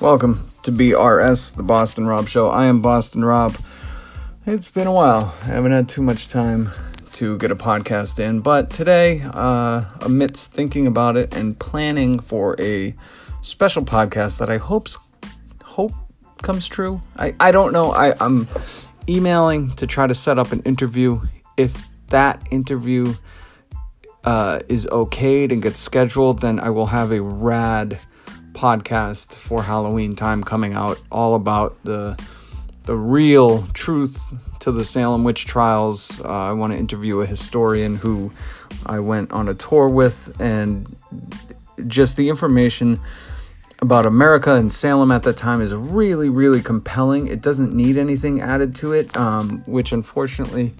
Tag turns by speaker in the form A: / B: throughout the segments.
A: Welcome to BRS, the Boston Rob Show. I am Boston Rob. It's been a while. I haven't had too much time to get a podcast in, but today, uh, amidst thinking about it and planning for a special podcast that I hope's hope comes true. I, I don't know. I, I'm emailing to try to set up an interview. If that interview uh, is okayed and gets scheduled, then I will have a rad podcast for Halloween time coming out, all about the the real truth to the Salem witch trials. Uh, I want to interview a historian who I went on a tour with, and just the information about America and Salem at that time is really, really compelling. It doesn't need anything added to it, um, which unfortunately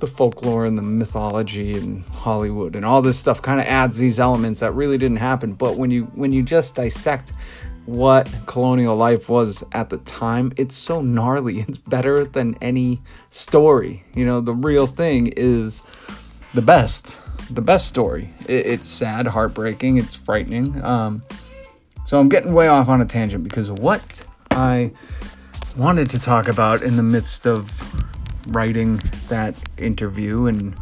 A: the folklore and the mythology and Hollywood and all this stuff kind of adds these elements that really didn't happen. But when you when you just dissect what colonial life was at the time, it's so gnarly. It's better than any story. You know, the real thing is the best, the best story. It, it's sad, heartbreaking, it's frightening. Um, so I'm getting way off on a tangent because what I wanted to talk about in the midst of writing that interview and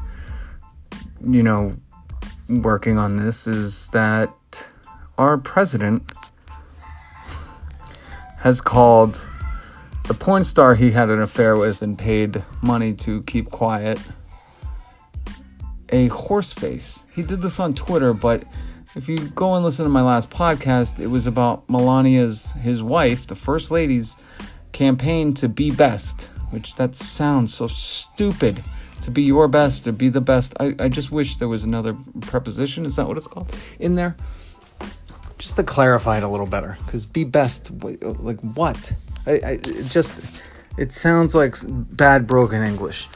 A: you know working on this is that our president has called the porn star he had an affair with and paid money to keep quiet a horse face. He did this on Twitter, but if you go and listen to my last podcast, it was about Melania's his wife, the first lady's campaign to be best which that sounds so stupid to be your best or be the best. I, I just wish there was another preposition, is that what it's called, in there? Just to clarify it a little better, because be best, like what? I, I it just, it sounds like bad broken English.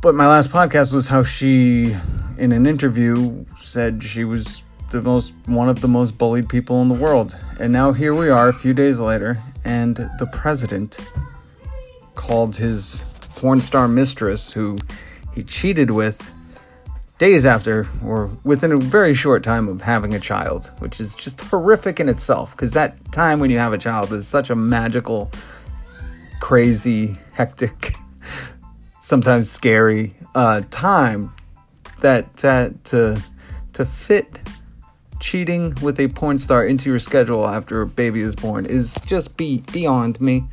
A: But my last podcast was how she, in an interview, said she was the most one of the most bullied people in the world. And now here we are a few days later and the president called his porn star mistress, who he cheated with days after or within a very short time of having a child, which is just horrific in itself because that time when you have a child is such a magical, crazy, hectic, sometimes scary uh, time that uh, to to fit cheating with a porn star into your schedule after a baby is born is just be beyond me.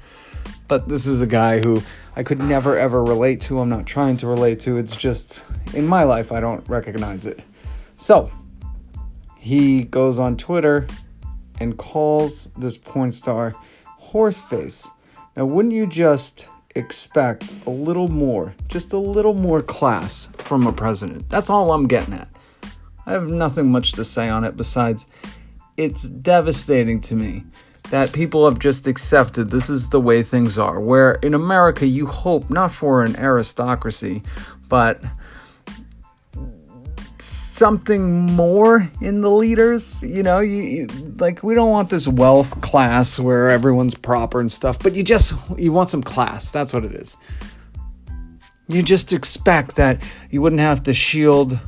A: But this is a guy who I could never ever relate to. I'm not trying to relate to. It's just in my life, I don't recognize it. So he goes on Twitter and calls this porn star horseface. Now, wouldn't you just expect a little more, just a little more class from a president? That's all I'm getting at. I have nothing much to say on it besides it's devastating to me that people have just accepted this is the way things are. Where in America, you hope not for an aristocracy, but something more in the leaders. You know, you, you, like we don't want this wealth class where everyone's proper and stuff, but you just you want some class. That's what it is. You just expect that you wouldn't have to shield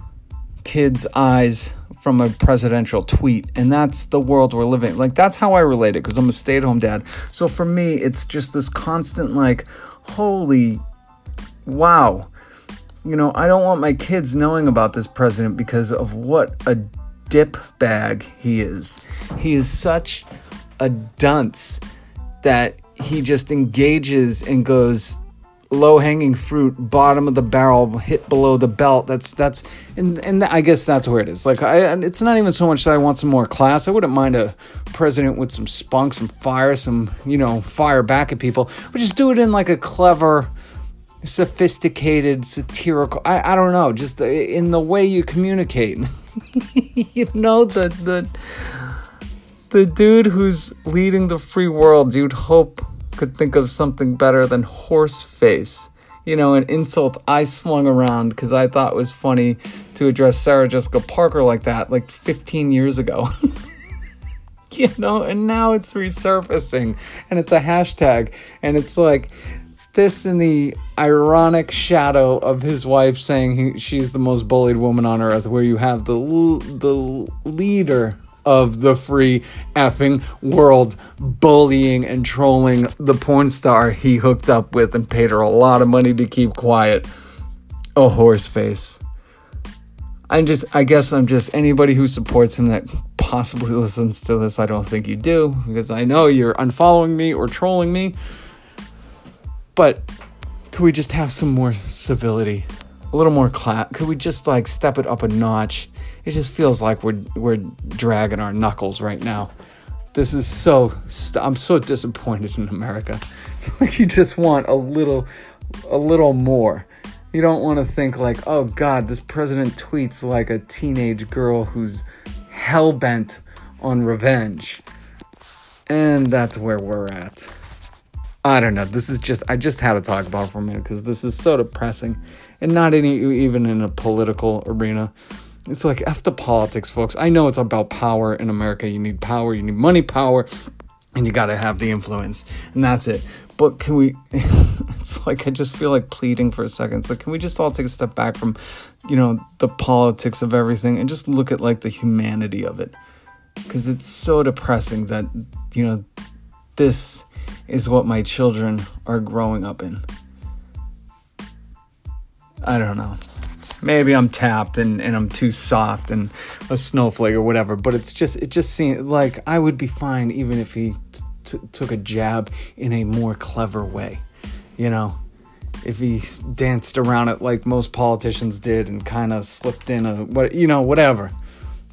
A: kids' eyes from a presidential tweet and that's the world we're living like that's how i relate it because i'm a stay-at-home dad. So for me it's just this constant like holy wow. You know i don't want my kids knowing about this president because of what a dip bag he is. He is such a dunce that he just engages and goes low hanging fruit, bottom of the barrel, hit below the belt. That's that's and and I guess that's where it is. Like I, it's not even so much that I want some more class. I wouldn't mind a president with some spunk, some fire, some you know fire back at people, but just do it in like a clever, sophisticated, satirical. I I don't know, just uh, in the way you communicate. you know the the the dude who's leading the free world. You'd hope could think of something better than horse face. You know, an insult I slung around because I thought it was funny to address Sarah Jessica Parker like that like 15 years ago. you know, and now it's resurfacing and it's a hashtag and it's like this in the ironic shadow of his wife saying he, she's the most bullied woman on earth, where you have the the leader of the free effing world, bullying and trolling the porn star he hooked up with and paid her a lot of money to keep quiet. A horse face. I'm just, I guess I'm just anybody who supports him that possibly listens to this. I don't think you do because I know you're unfollowing me or trolling me. But could we just have some more civility? A little more clap? Could we just like step it up a notch? It just feels like we're we're dragging our knuckles right now. This is so. St- I'm so disappointed in America. like you just want a little, a little more. You don't want to think like, oh God, this president tweets like a teenage girl who's hell bent on revenge. And that's where we're at. I don't know. This is just, I just had to talk about for a minute because this is so depressing and not any, even in a political arena. It's like the politics, folks. I know it's about power in America. You need power, you need money power, and you got to have the influence. And that's it. But can we, it's like I just feel like pleading for a second. So can we just all take a step back from, you know, the politics of everything and just look at like the humanity of it? Because it's so depressing that, you know, this is what my children are growing up in. I don't know. Maybe I'm tapped and, and I'm too soft and a snowflake or whatever, but it's just, it just seems like I would be fine even if he t- took a jab in a more clever way. You know, if he danced around it like most politicians did and kind of slipped in a what you know whatever.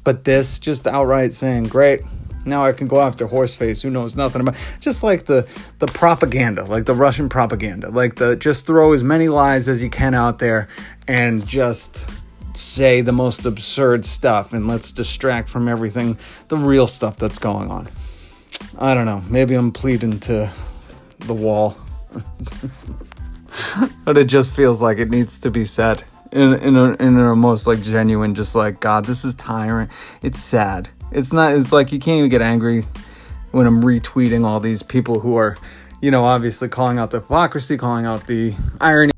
A: But this just outright saying, "Great, now I can go after Horseface, who knows nothing about." Just like the the propaganda, like the Russian propaganda, like the just throw as many lies as you can out there and just say the most absurd stuff and let's distract from everything the real stuff that's going on. I don't know. Maybe I'm pleading to the wall. but it just feels like it needs to be said in in a, in a most like genuine just like god this is tiring it's sad it's not it's like you can't even get angry when i'm retweeting all these people who are you know obviously calling out the hypocrisy calling out the irony